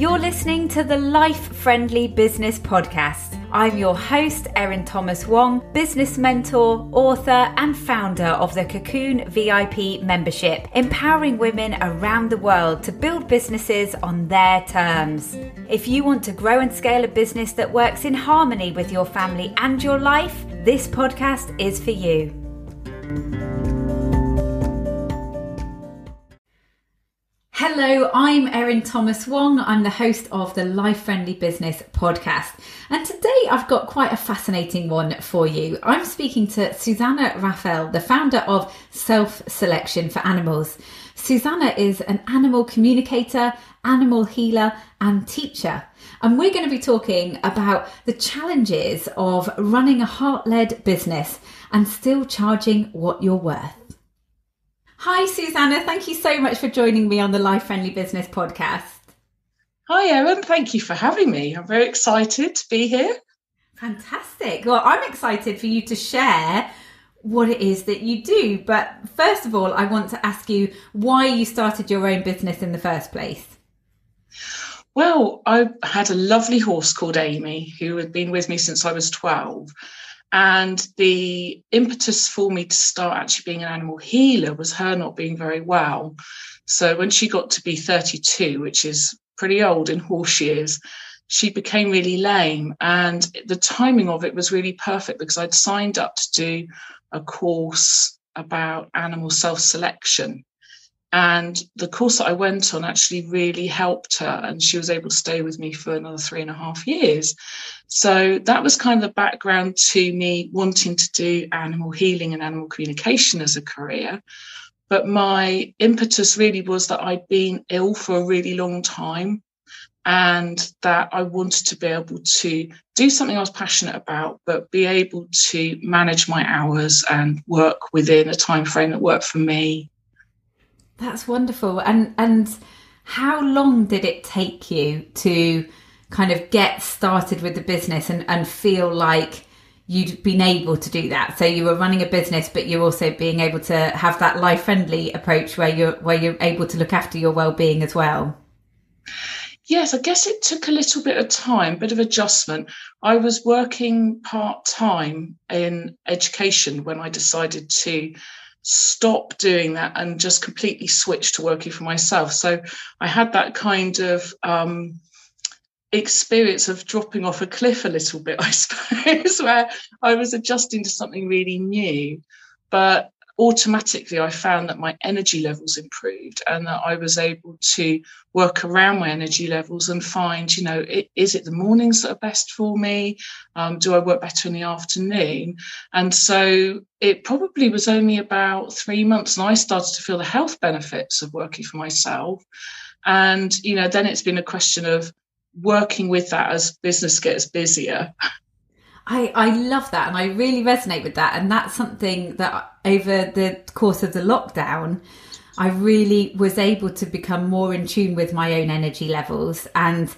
You're listening to the Life Friendly Business Podcast. I'm your host, Erin Thomas Wong, business mentor, author, and founder of the Cocoon VIP membership, empowering women around the world to build businesses on their terms. If you want to grow and scale a business that works in harmony with your family and your life, this podcast is for you. Hello, I'm Erin Thomas Wong. I'm the host of the Life Friendly Business podcast. And today I've got quite a fascinating one for you. I'm speaking to Susannah Rafelle, the founder of Self Selection for Animals. Susannah is an animal communicator, animal healer, and teacher. And we're going to be talking about the challenges of running a heart led business and still charging what you're worth. Hi, Susannah. Thank you so much for joining me on the Life Friendly Business podcast. Hi, Erin. Thank you for having me. I'm very excited to be here. Fantastic. Well, I'm excited for you to share what it is that you do. But first of all, I want to ask you why you started your own business in the first place. Well, I had a lovely horse called Amy who had been with me since I was 12. And the impetus for me to start actually being an animal healer was her not being very well. So when she got to be 32, which is pretty old in horse years, she became really lame. And the timing of it was really perfect because I'd signed up to do a course about animal self selection. And the course that I went on actually really helped her, and she was able to stay with me for another three and a half years. So that was kind of the background to me wanting to do animal healing and animal communication as a career. But my impetus really was that I'd been ill for a really long time and that I wanted to be able to do something I was passionate about, but be able to manage my hours and work within a time frame that worked for me that's wonderful. And and how long did it take you to kind of get started with the business and, and feel like you'd been able to do that? So you were running a business, but you're also being able to have that life friendly approach where you're where you're able to look after your well being as well. Yes, I guess it took a little bit of time, bit of adjustment. I was working part time in education when I decided to stop doing that and just completely switch to working for myself. So I had that kind of um, experience of dropping off a cliff a little bit, I suppose, where I was adjusting to something really new. But automatically I found that my energy levels improved and that I was able to work around my energy levels and find, you know, it, is it the mornings that are best for me? Um, do I work better in the afternoon? And so it probably was only about three months and I started to feel the health benefits of working for myself. And, you know, then it's been a question of working with that as business gets busier I, I love that and I really resonate with that. And that's something that over the course of the lockdown, I really was able to become more in tune with my own energy levels. And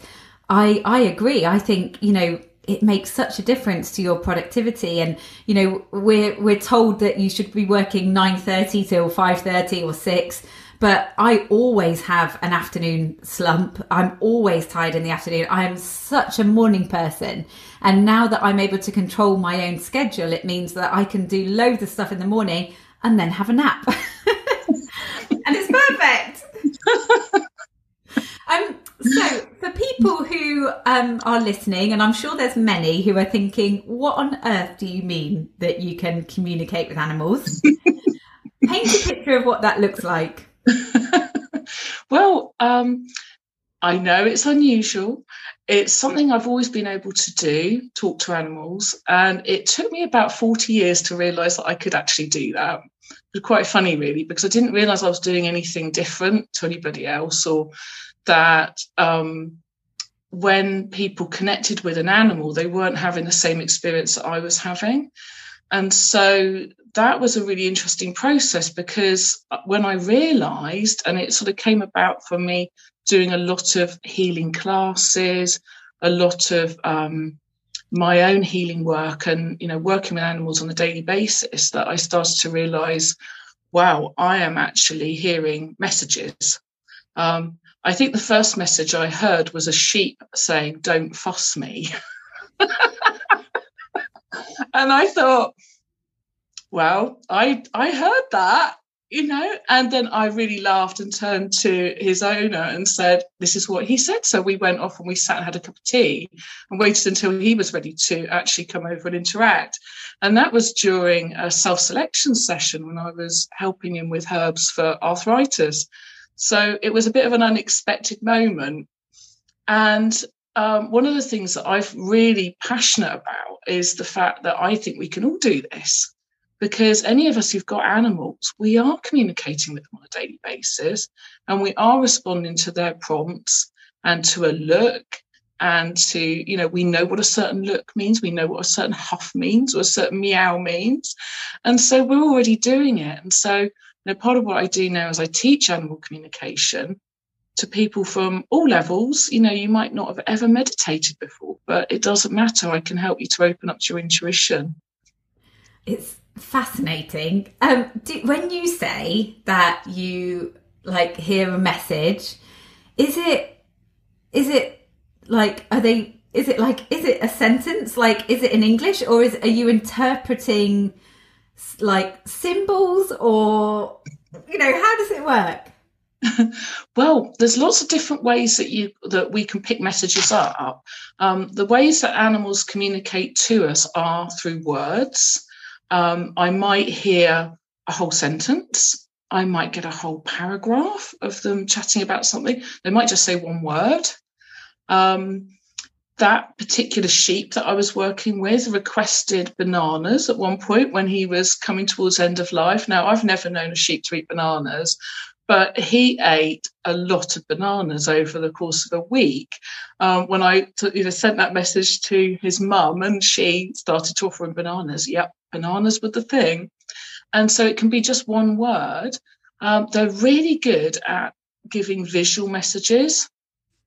I, I agree. I think, you know, it makes such a difference to your productivity and you know we're we're told that you should be working 9:30 till 5:30 or 6 but I always have an afternoon slump. I'm always tired in the afternoon. I am such a morning person. And now that I'm able to control my own schedule, it means that I can do loads of stuff in the morning and then have a nap. and it's perfect. um, so, for people who um, are listening, and I'm sure there's many who are thinking, what on earth do you mean that you can communicate with animals? Paint a picture of what that looks like. well, um, I know it's unusual. It's something I've always been able to do, talk to animals. And it took me about 40 years to realize that I could actually do that. It was quite funny, really, because I didn't realize I was doing anything different to anybody else or that um, when people connected with an animal, they weren't having the same experience that I was having. And so that was a really interesting process because when I realized, and it sort of came about for me doing a lot of healing classes, a lot of um, my own healing work, and you know, working with animals on a daily basis, that I started to realize, wow, I am actually hearing messages. Um, I think the first message I heard was a sheep saying, Don't fuss me. and I thought, well, I I heard that, you know, and then I really laughed and turned to his owner and said, This is what he said. So we went off and we sat and had a cup of tea and waited until he was ready to actually come over and interact. And that was during a self-selection session when I was helping him with herbs for arthritis. So it was a bit of an unexpected moment. And um, one of the things that I'm really passionate about is the fact that I think we can all do this because any of us who've got animals, we are communicating with them on a daily basis and we are responding to their prompts and to a look and to, you know, we know what a certain look means, we know what a certain huff means or a certain meow means. And so we're already doing it. And so, you know, part of what I do now is I teach animal communication to people from all levels. You know, you might not have ever meditated before, but it doesn't matter. I can help you to open up to your intuition. It's fascinating. Um, do, when you say that you like hear a message, is it is it like are they is it like is it a sentence like is it in English or is are you interpreting like symbols or you know how does it work? well, there's lots of different ways that you that we can pick messages up. Um, the ways that animals communicate to us are through words. Um, I might hear a whole sentence. I might get a whole paragraph of them chatting about something. They might just say one word. Um, that particular sheep that I was working with requested bananas at one point when he was coming towards end of life. Now, I've never known a sheep to eat bananas, but he ate a lot of bananas over the course of a week. Um, when I you know, sent that message to his mum, and she started to offer him bananas. Yep, bananas were the thing. And so it can be just one word. Um, they're really good at giving visual messages.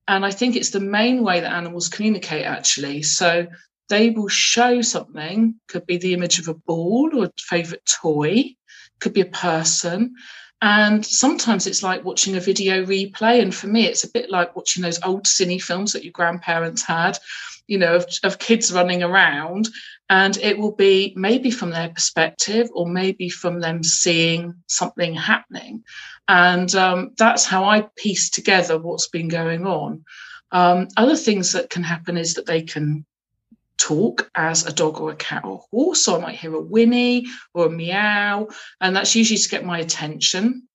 And I think it's the main way that animals communicate, actually. So they will show something, could be the image of a ball or a favorite toy, could be a person. And sometimes it's like watching a video replay. And for me, it's a bit like watching those old cine films that your grandparents had, you know, of, of kids running around. And it will be maybe from their perspective or maybe from them seeing something happening. And um, that's how I piece together what's been going on. Um, other things that can happen is that they can talk as a dog or a cat or a horse. So I might hear a whinny or a meow, and that's usually to get my attention.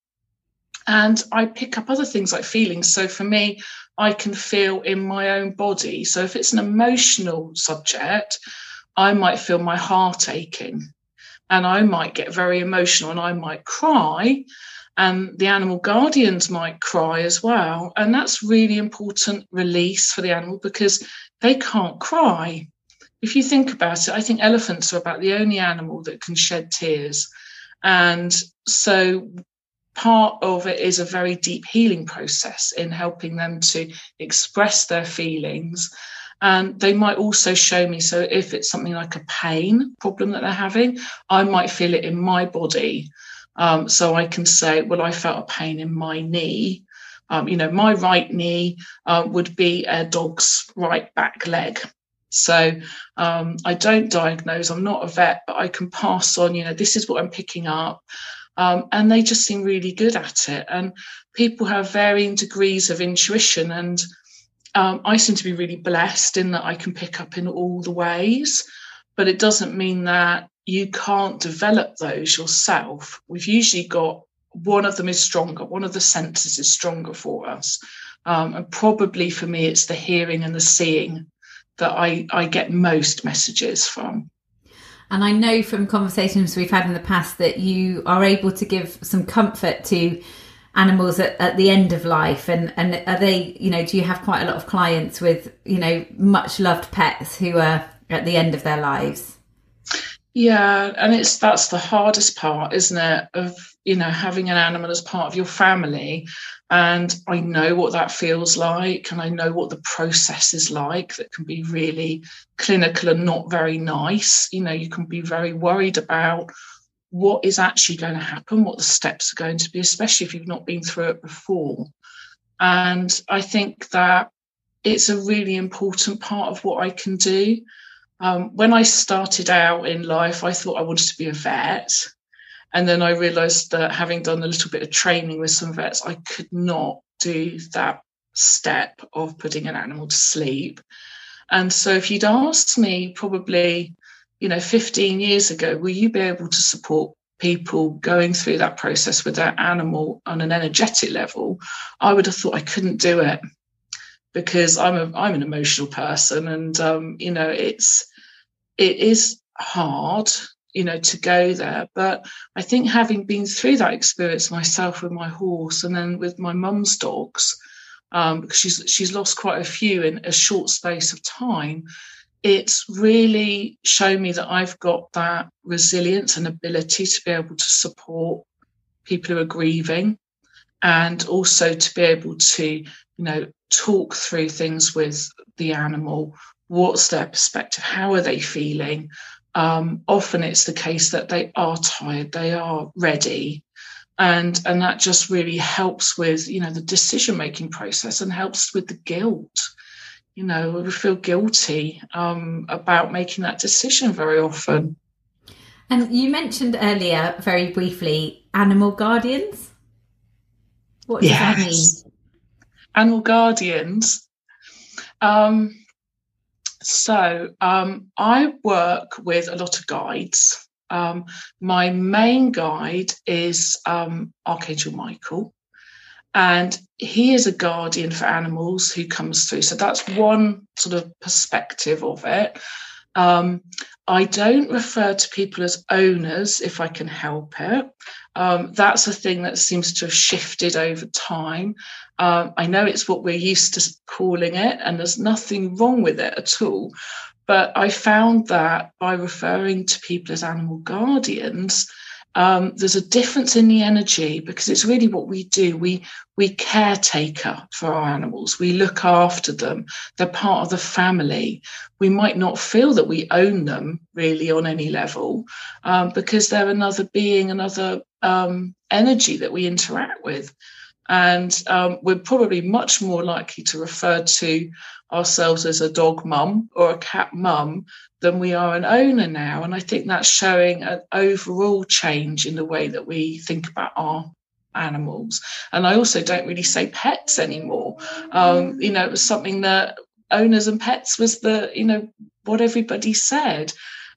And I pick up other things like feelings. So for me, I can feel in my own body. So if it's an emotional subject, I might feel my heart aching and I might get very emotional and I might cry. And the animal guardians might cry as well. And that's really important release for the animal because they can't cry if you think about it, I think elephants are about the only animal that can shed tears. And so part of it is a very deep healing process in helping them to express their feelings. And they might also show me. So, if it's something like a pain problem that they're having, I might feel it in my body. Um, so I can say, Well, I felt a pain in my knee. Um, you know, my right knee uh, would be a dog's right back leg. So um, I don't diagnose. I'm not a vet, but I can pass on. You know, this is what I'm picking up, um, and they just seem really good at it. And people have varying degrees of intuition, and um, I seem to be really blessed in that I can pick up in all the ways. But it doesn't mean that you can't develop those yourself. We've usually got one of them is stronger. One of the senses is stronger for us. Um, and probably for me, it's the hearing and the seeing that I, I get most messages from. And I know from conversations we've had in the past that you are able to give some comfort to animals at, at the end of life? And and are they you know do you have quite a lot of clients with you know much loved pets who are at the end of their lives? Yeah and it's that's the hardest part isn't it of you know having an animal as part of your family. And I know what that feels like, and I know what the process is like that can be really clinical and not very nice. You know, you can be very worried about what is actually going to happen, what the steps are going to be, especially if you've not been through it before. And I think that it's a really important part of what I can do. Um, when I started out in life, I thought I wanted to be a vet. And then I realized that having done a little bit of training with some vets, I could not do that step of putting an animal to sleep. And so if you'd asked me probably, you know, 15 years ago, will you be able to support people going through that process with their animal on an energetic level, I would have thought I couldn't do it because I'm a I'm an emotional person, and um, you know it's it is hard, you know, to go there. But I think having been through that experience myself with my horse, and then with my mum's dogs, um, because she's she's lost quite a few in a short space of time it's really shown me that I've got that resilience and ability to be able to support people who are grieving and also to be able to, you know, talk through things with the animal. What's their perspective? How are they feeling? Um, often it's the case that they are tired, they are ready. And, and that just really helps with you know the decision making process and helps with the guilt you know, we feel guilty um, about making that decision very often. And you mentioned earlier, very briefly, animal guardians. What does yes. that mean? Animal guardians. Um, so um, I work with a lot of guides. Um, my main guide is um, Archangel Michael and he is a guardian for animals who comes through. So that's one sort of perspective of it. Um, I don't refer to people as owners if I can help it. Um, that's a thing that seems to have shifted over time. Um, I know it's what we're used to calling it, and there's nothing wrong with it at all. But I found that by referring to people as animal guardians, um, there's a difference in the energy because it's really what we do. We we caretaker for our animals. We look after them. They're part of the family. We might not feel that we own them really on any level um, because they're another being, another um, energy that we interact with. And um, we're probably much more likely to refer to ourselves as a dog mum or a cat mum than we are an owner now. And I think that's showing an overall change in the way that we think about our animals. And I also don't really say pets anymore. Um, you know, it was something that owners and pets was the, you know, what everybody said.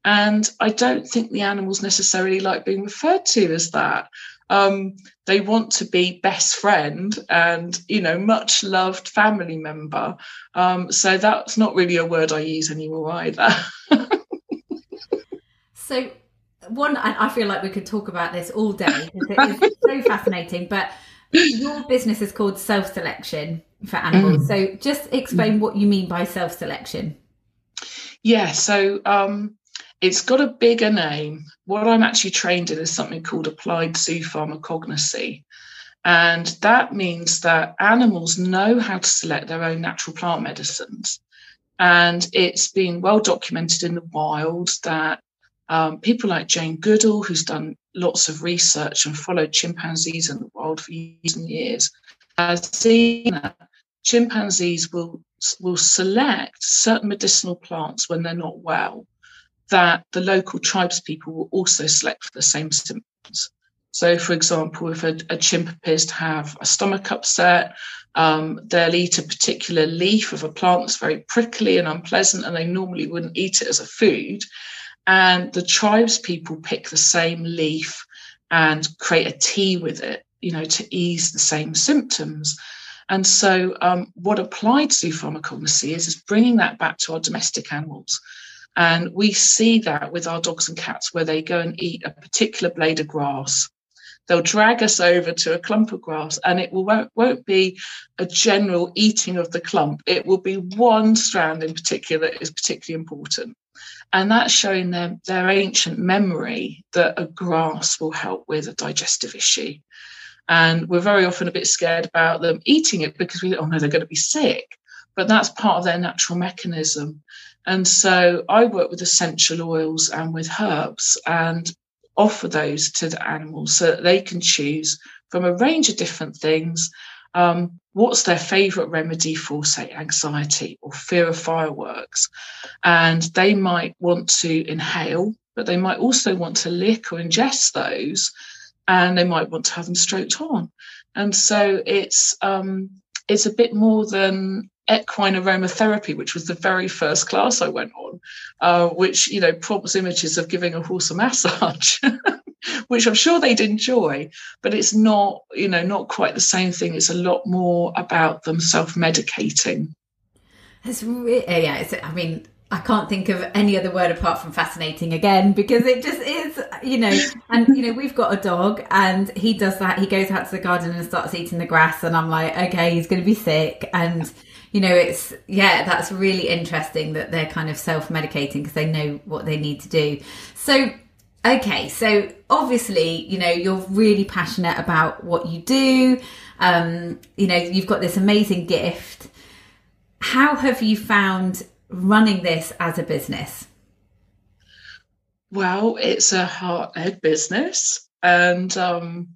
And I don't think the animals necessarily like being referred to as that. Um, they want to be best friend and you know much loved family member. Um, so that's not really a word i use anymore either. So one i feel like we could talk about this all day. It's so fascinating but your business is called self selection for animals. Mm. so just explain what you mean by self selection yeah so um, it's got a bigger name. What I'm actually trained in is something called applied zoopharmacognosy. And that means that animals know how to select their own natural plant medicines. And it's been well documented in the wild that um, people like Jane Goodall, who's done lots of research and followed chimpanzees in the wild for years and years, has seen that chimpanzees will, will select certain medicinal plants when they're not well that the local tribespeople will also select for the same symptoms. So, for example, if a, a chimp appears to have a stomach upset, um, they'll eat a particular leaf of a plant that's very prickly and unpleasant, and they normally wouldn't eat it as a food. And the tribes people pick the same leaf and create a tea with it, you know, to ease the same symptoms. And so, um, what applied zoopharmacognosy is, is bringing that back to our domestic animals. And we see that with our dogs and cats where they go and eat a particular blade of grass. They'll drag us over to a clump of grass and it will, won't, won't be a general eating of the clump. It will be one strand in particular that is particularly important. And that's showing them their ancient memory that a grass will help with a digestive issue. And we're very often a bit scared about them eating it because we, oh no, they're going to be sick. But that's part of their natural mechanism. And so I work with essential oils and with herbs and offer those to the animals so that they can choose from a range of different things um, what's their favorite remedy for, say, anxiety or fear of fireworks. And they might want to inhale, but they might also want to lick or ingest those, and they might want to have them stroked on. And so it's um, it's a bit more than equine aromatherapy, which was the very first class I went on, uh, which you know prompts images of giving a horse a massage. which I'm sure they'd enjoy, but it's not, you know, not quite the same thing. It's a lot more about them self-medicating. It's really, yeah. It's, I mean, I can't think of any other word apart from fascinating again because it just is, you know. And you know, we've got a dog, and he does that. He goes out to the garden and starts eating the grass, and I'm like, okay, he's going to be sick, and you know, it's yeah, that's really interesting that they're kind of self-medicating because they know what they need to do. So Okay, so obviously, you know, you're really passionate about what you do. Um, you know, you've got this amazing gift. How have you found running this as a business? Well, it's a heart led business and um,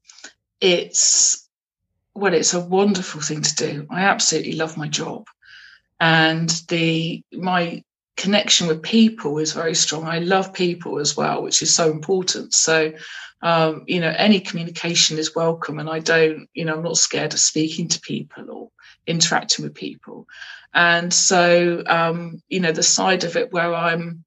it's well, it's a wonderful thing to do. I absolutely love my job. And the my connection with people is very strong. I love people as well, which is so important. So, um, you know, any communication is welcome, and I don't, you know, I'm not scared of speaking to people or interacting with people. And so, um, you know, the side of it where I'm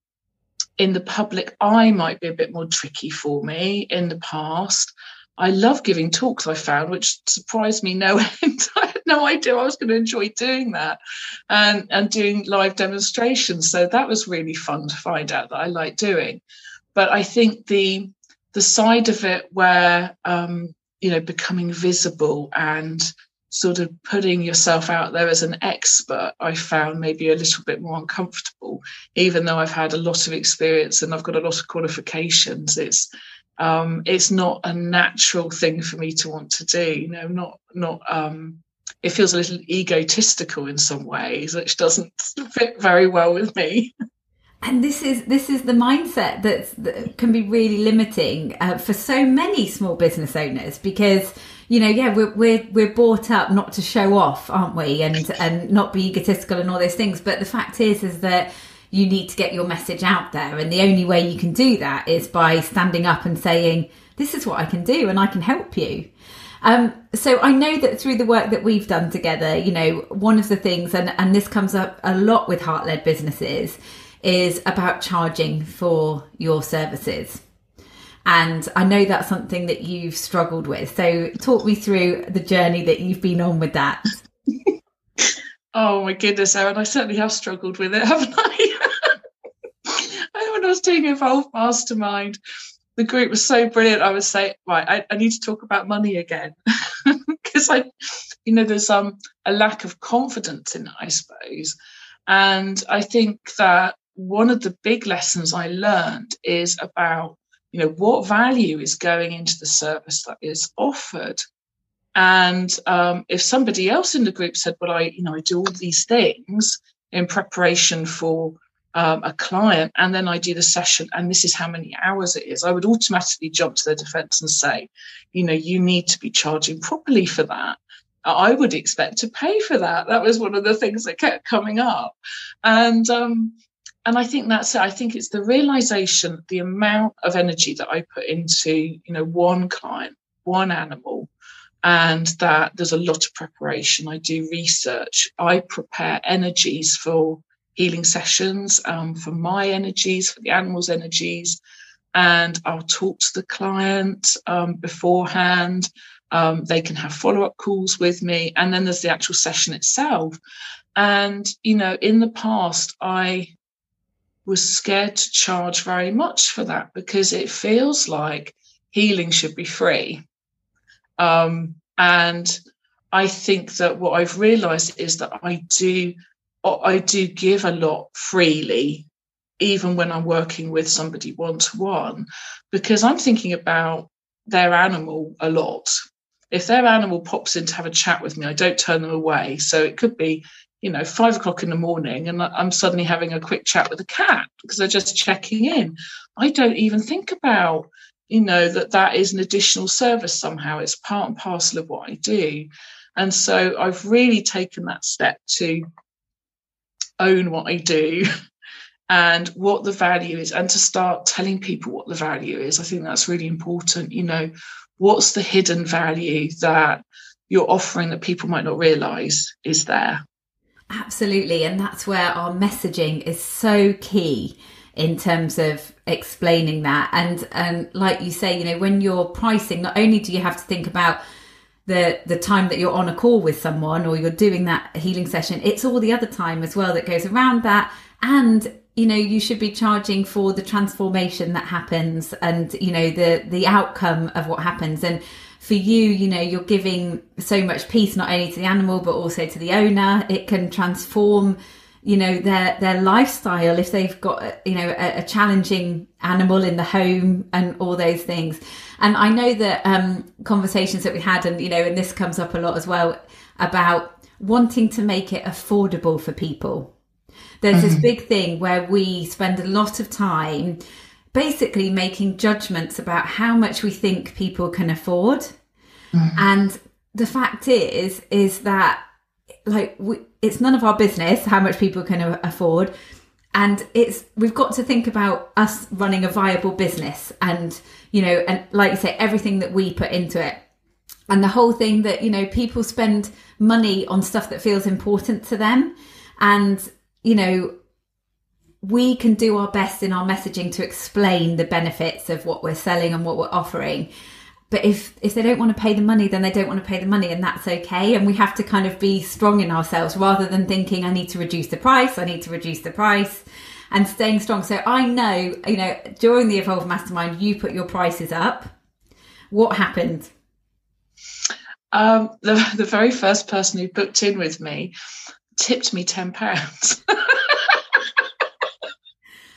in the public eye might be a bit more tricky for me in the past. I love giving talks, I found, which surprised me no end. I had no idea I was going to enjoy doing that and, and doing live demonstrations. So that was really fun to find out that I like doing. But I think the the side of it where um, you know becoming visible and sort of putting yourself out there as an expert, I found maybe a little bit more uncomfortable, even though I've had a lot of experience and I've got a lot of qualifications. It's um, it's not a natural thing for me to want to do. You know, not not. Um, it feels a little egotistical in some ways, which doesn't fit very well with me. And this is this is the mindset that can be really limiting uh, for so many small business owners because you know yeah we're, we're we're brought up not to show off aren't we and and not be egotistical and all those things but the fact is is that you need to get your message out there. And the only way you can do that is by standing up and saying, this is what I can do and I can help you. Um, so I know that through the work that we've done together, you know, one of the things, and, and this comes up a lot with heart led businesses, is about charging for your services. And I know that's something that you've struggled with. So talk me through the journey that you've been on with that. oh my goodness, Erin, I certainly have struggled with it, haven't I? when I was doing Evolve Mastermind, the group was so brilliant. I would say, right, I, I need to talk about money again because I, you know, there's um a lack of confidence in it, I suppose, and I think that one of the big lessons I learned is about you know what value is going into the service that is offered and um, if somebody else in the group said well i you know i do all these things in preparation for um, a client and then I do the session and this is how many hours it is, I would automatically jump to their defense and say, you know, you need to be charging properly for that. I would expect to pay for that. That was one of the things that kept coming up. And um, and I think that's it. I think it's the realization, the amount of energy that I put into, you know, one client, one animal, and that there's a lot of preparation. I do research. I prepare energies for healing sessions um, for my energies, for the animals' energies. And I'll talk to the client um, beforehand. Um, they can have follow up calls with me. And then there's the actual session itself. And, you know, in the past, I was scared to charge very much for that because it feels like healing should be free. Um, and I think that what I've realized is that I do I do give a lot freely, even when I'm working with somebody one to one, because I'm thinking about their animal a lot. If their animal pops in to have a chat with me, I don't turn them away. So it could be, you know, five o'clock in the morning and I'm suddenly having a quick chat with a cat because they're just checking in. I don't even think about, you know, that that is an additional service somehow. It's part and parcel of what I do. And so I've really taken that step to own what I do and what the value is and to start telling people what the value is. I think that's really important. You know, what's the hidden value that you're offering that people might not realize is there? Absolutely. And that's where our messaging is so key in terms of explaining that. And and like you say, you know, when you're pricing, not only do you have to think about the the time that you're on a call with someone or you're doing that healing session, it's all the other time as well that goes around that. And you know you should be charging for the transformation that happens and you know the the outcome of what happens and for you, you know, you're giving so much peace not only to the animal but also to the owner. It can transform, you know, their their lifestyle if they've got, you know, a, a challenging animal in the home and all those things. And I know that um, conversations that we had, and you know, and this comes up a lot as well about wanting to make it affordable for people. There's mm-hmm. this big thing where we spend a lot of time basically making judgments about how much we think people can afford. Mm-hmm. And the fact is, is that like we, it's none of our business how much people can afford. And it's we've got to think about us running a viable business, and you know, and like you say, everything that we put into it, and the whole thing that you know people spend money on stuff that feels important to them, and you know we can do our best in our messaging to explain the benefits of what we're selling and what we're offering but if if they don't want to pay the money then they don't want to pay the money and that's okay and we have to kind of be strong in ourselves rather than thinking i need to reduce the price i need to reduce the price and staying strong. So i know you know during the evolve mastermind you put your prices up. What happened? Um, the, the very first person who booked in with me tipped me 10 pounds.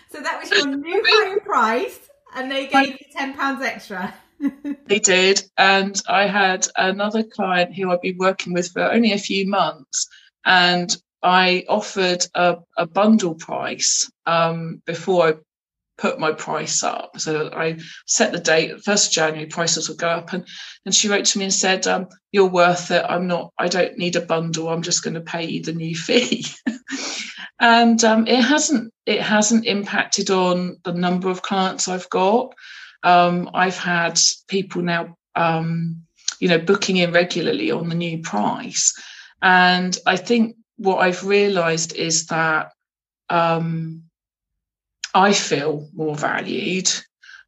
So that was your new price, and they gave you ten pounds extra. they did, and I had another client who I'd been working with for only a few months, and I offered a, a bundle price um, before I put my price up. So I set the date, first of January, prices will go up. And and she wrote to me and said, um, "You're worth it. I'm not. I don't need a bundle. I'm just going to pay you the new fee." and um, it hasn't it hasn't impacted on the number of clients I've got. Um, I've had people now, um, you know, booking in regularly on the new price, and I think what I've realised is that um, I feel more valued.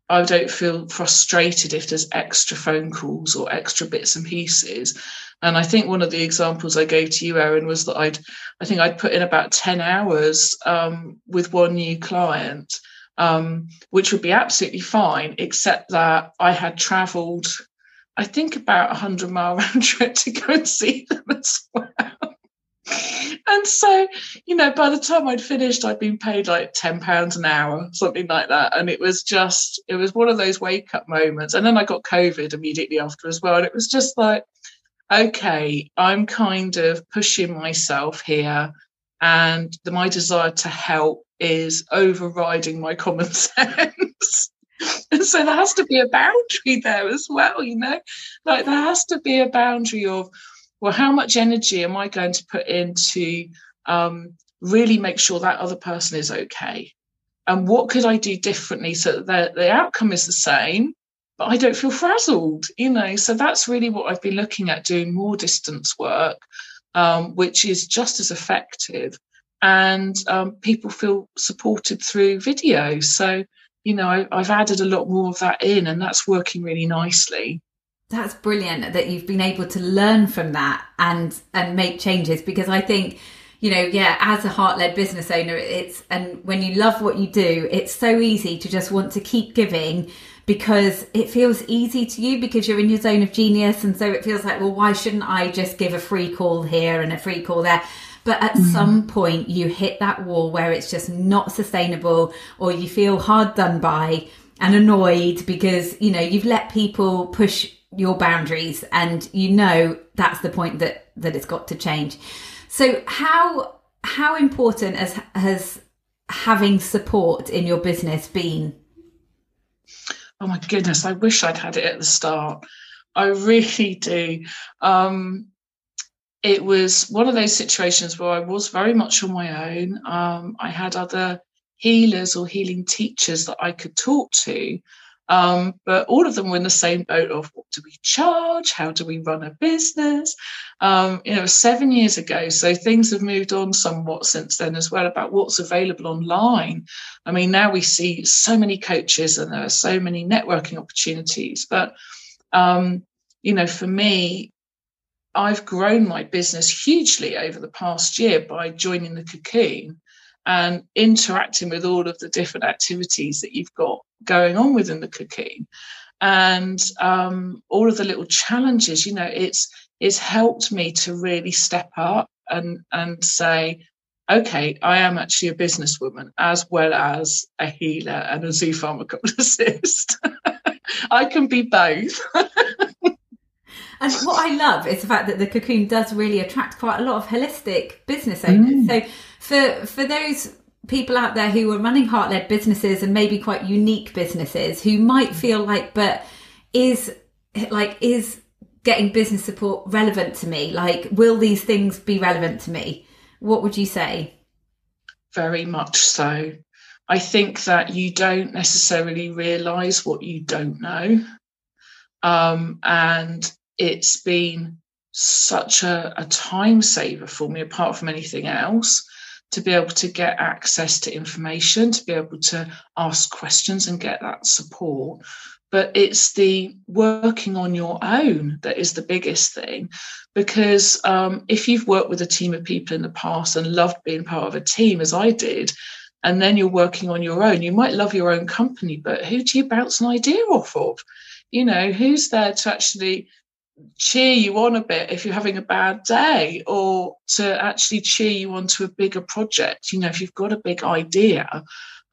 I don't feel frustrated if there's extra phone calls or extra bits and pieces. And I think one of the examples I gave to you, Erin, was that I'd, I think I'd put in about 10 hours um, with one new client, um, which would be absolutely fine, except that I had traveled, I think about a 100 mile round trip to go and see them as well. and so, you know, by the time I'd finished, I'd been paid like £10 an hour, something like that. And it was just, it was one of those wake up moments. And then I got COVID immediately after as well. And it was just like, okay, I'm kind of pushing myself here, and my desire to help is overriding my common sense. and so there has to be a boundary there as well, you know? Like there has to be a boundary of, well, how much energy am I going to put into um, really make sure that other person is okay? And what could I do differently so that the, outcome is the same, but I don't feel frazzled, you know. So that's really what I've been looking at doing more distance work, um, which is just as effective. And um, people feel supported through video. So, you know, I, I've added a lot more of that in, and that's working really nicely. That's brilliant that you've been able to learn from that and and make changes because I think you know, yeah, as a heart led business owner, it's, and when you love what you do, it's so easy to just want to keep giving because it feels easy to you because you're in your zone of genius. And so it feels like, well, why shouldn't I just give a free call here and a free call there? But at mm. some point, you hit that wall where it's just not sustainable or you feel hard done by and annoyed because, you know, you've let people push your boundaries and you know that's the point that, that it's got to change. So how, how important has, has having support in your business been? oh my goodness, I wish I'd had it at the start. I really do. Um, it was one of those situations where I was very much on my own. Um, I had other healers or healing teachers that I could talk to, um, but all of them were in the same boat of what do we charge? How do we run a business? Um, you know, seven years ago. So things have moved on somewhat since then as well about what's available online. I mean, now we see so many coaches and there are so many networking opportunities. But, um, you know, for me, I've grown my business hugely over the past year by joining the cocoon and interacting with all of the different activities that you've got going on within the cocoon. And um, all of the little challenges you know it's it's helped me to really step up and and say okay i am actually a businesswoman as well as a healer and a zoopharmacologist i can be both And what I love is the fact that the cocoon does really attract quite a lot of holistic business owners. Mm. So for for those people out there who are running heart led businesses and maybe quite unique businesses who might feel like, but is like is getting business support relevant to me? Like, will these things be relevant to me? What would you say? Very much so. I think that you don't necessarily realize what you don't know. Um, and it's been such a, a time saver for me, apart from anything else, to be able to get access to information, to be able to ask questions and get that support. But it's the working on your own that is the biggest thing. Because um, if you've worked with a team of people in the past and loved being part of a team, as I did, and then you're working on your own, you might love your own company, but who do you bounce an idea off of? You know, who's there to actually cheer you on a bit if you're having a bad day or to actually cheer you on to a bigger project you know if you've got a big idea.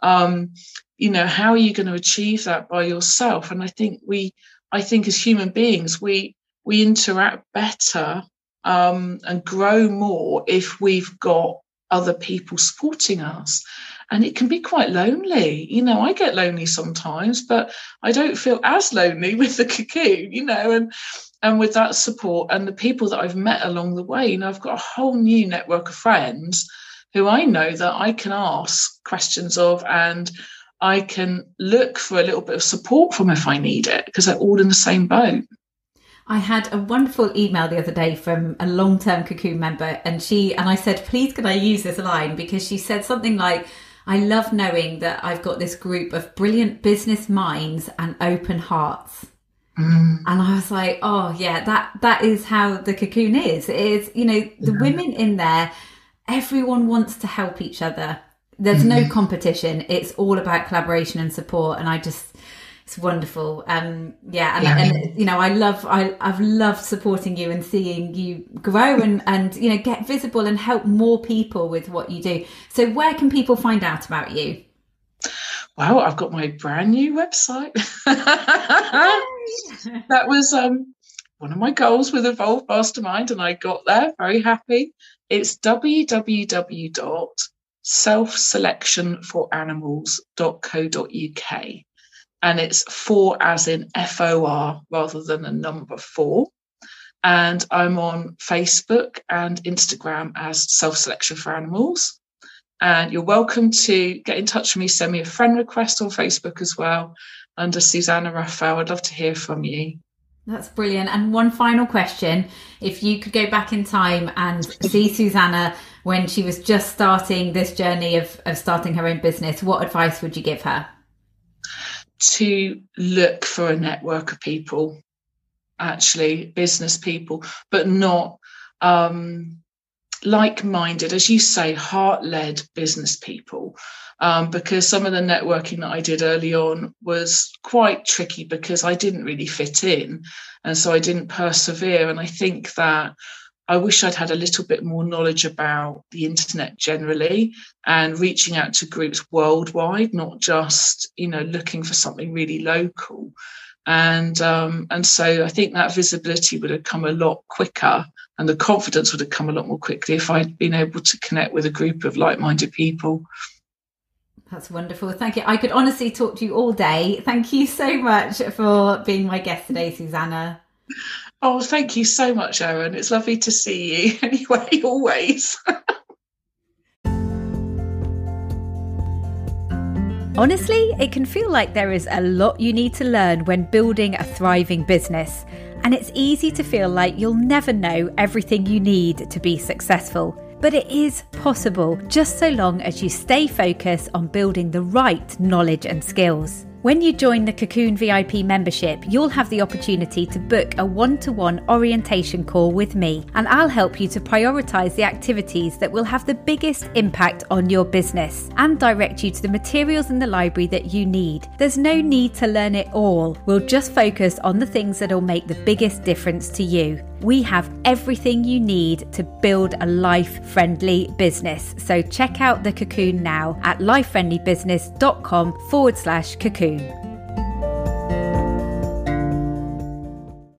Um, you know how are you going to achieve that by yourself? And i think we i think as human beings we we interact better um, and grow more if we've got other people supporting us. And it can be quite lonely. You know i get lonely sometimes but i don't feel as lonely with the cocoon you know and and with that support and the people that I've met along the way, you know, I've got a whole new network of friends who I know that I can ask questions of and I can look for a little bit of support from if I need it because they're all in the same boat. I had a wonderful email the other day from a long term cocoon member, and she and I said, please can I use this line? Because she said something like, I love knowing that I've got this group of brilliant business minds and open hearts. Mm. And I was like, oh yeah, that that is how the cocoon is. It is, you know, the yeah. women in there, everyone wants to help each other. There's mm. no competition. It's all about collaboration and support. And I just it's wonderful. Um yeah, and, yeah. and you know, I love I I've loved supporting you and seeing you grow and and you know get visible and help more people with what you do. So where can people find out about you? wow, I've got my brand new website. that was um, one of my goals with Evolve Mastermind, and I got there very happy. It's www.selfselectionforanimals.co.uk. And it's four as in F O R rather than a number four. And I'm on Facebook and Instagram as Self Selection for Animals. And you're welcome to get in touch with me, send me a friend request on Facebook as well under Susannah Rafelle. I'd love to hear from you. That's brilliant. And one final question. If you could go back in time and see Susannah when she was just starting this journey of, of starting her own business, what advice would you give her? To look for a network of people, actually, business people, but not um, like minded, as you say, heart led business people. Um, because some of the networking that I did early on was quite tricky because I didn't really fit in. And so I didn't persevere. And I think that I wish I'd had a little bit more knowledge about the internet generally and reaching out to groups worldwide, not just, you know, looking for something really local. And um, and so I think that visibility would have come a lot quicker and the confidence would have come a lot more quickly if I'd been able to connect with a group of like-minded people. That's wonderful. Thank you. I could honestly talk to you all day. Thank you so much for being my guest today, Susannah. Oh, thank you so much, Erin. It's lovely to see you anyway, always. Honestly, it can feel like there is a lot you need to learn when building a thriving business, and it's easy to feel like you'll never know everything you need to be successful. But it is possible just so long as you stay focused on building the right knowledge and skills. When you join the Cocoon VIP membership, you'll have the opportunity to book a one to one orientation call with me, and I'll help you to prioritise the activities that will have the biggest impact on your business and direct you to the materials in the library that you need. There's no need to learn it all, we'll just focus on the things that'll make the biggest difference to you. We have everything you need to build a life friendly business. So check out the cocoon now at lifefriendlybusiness.com forward slash cocoon day.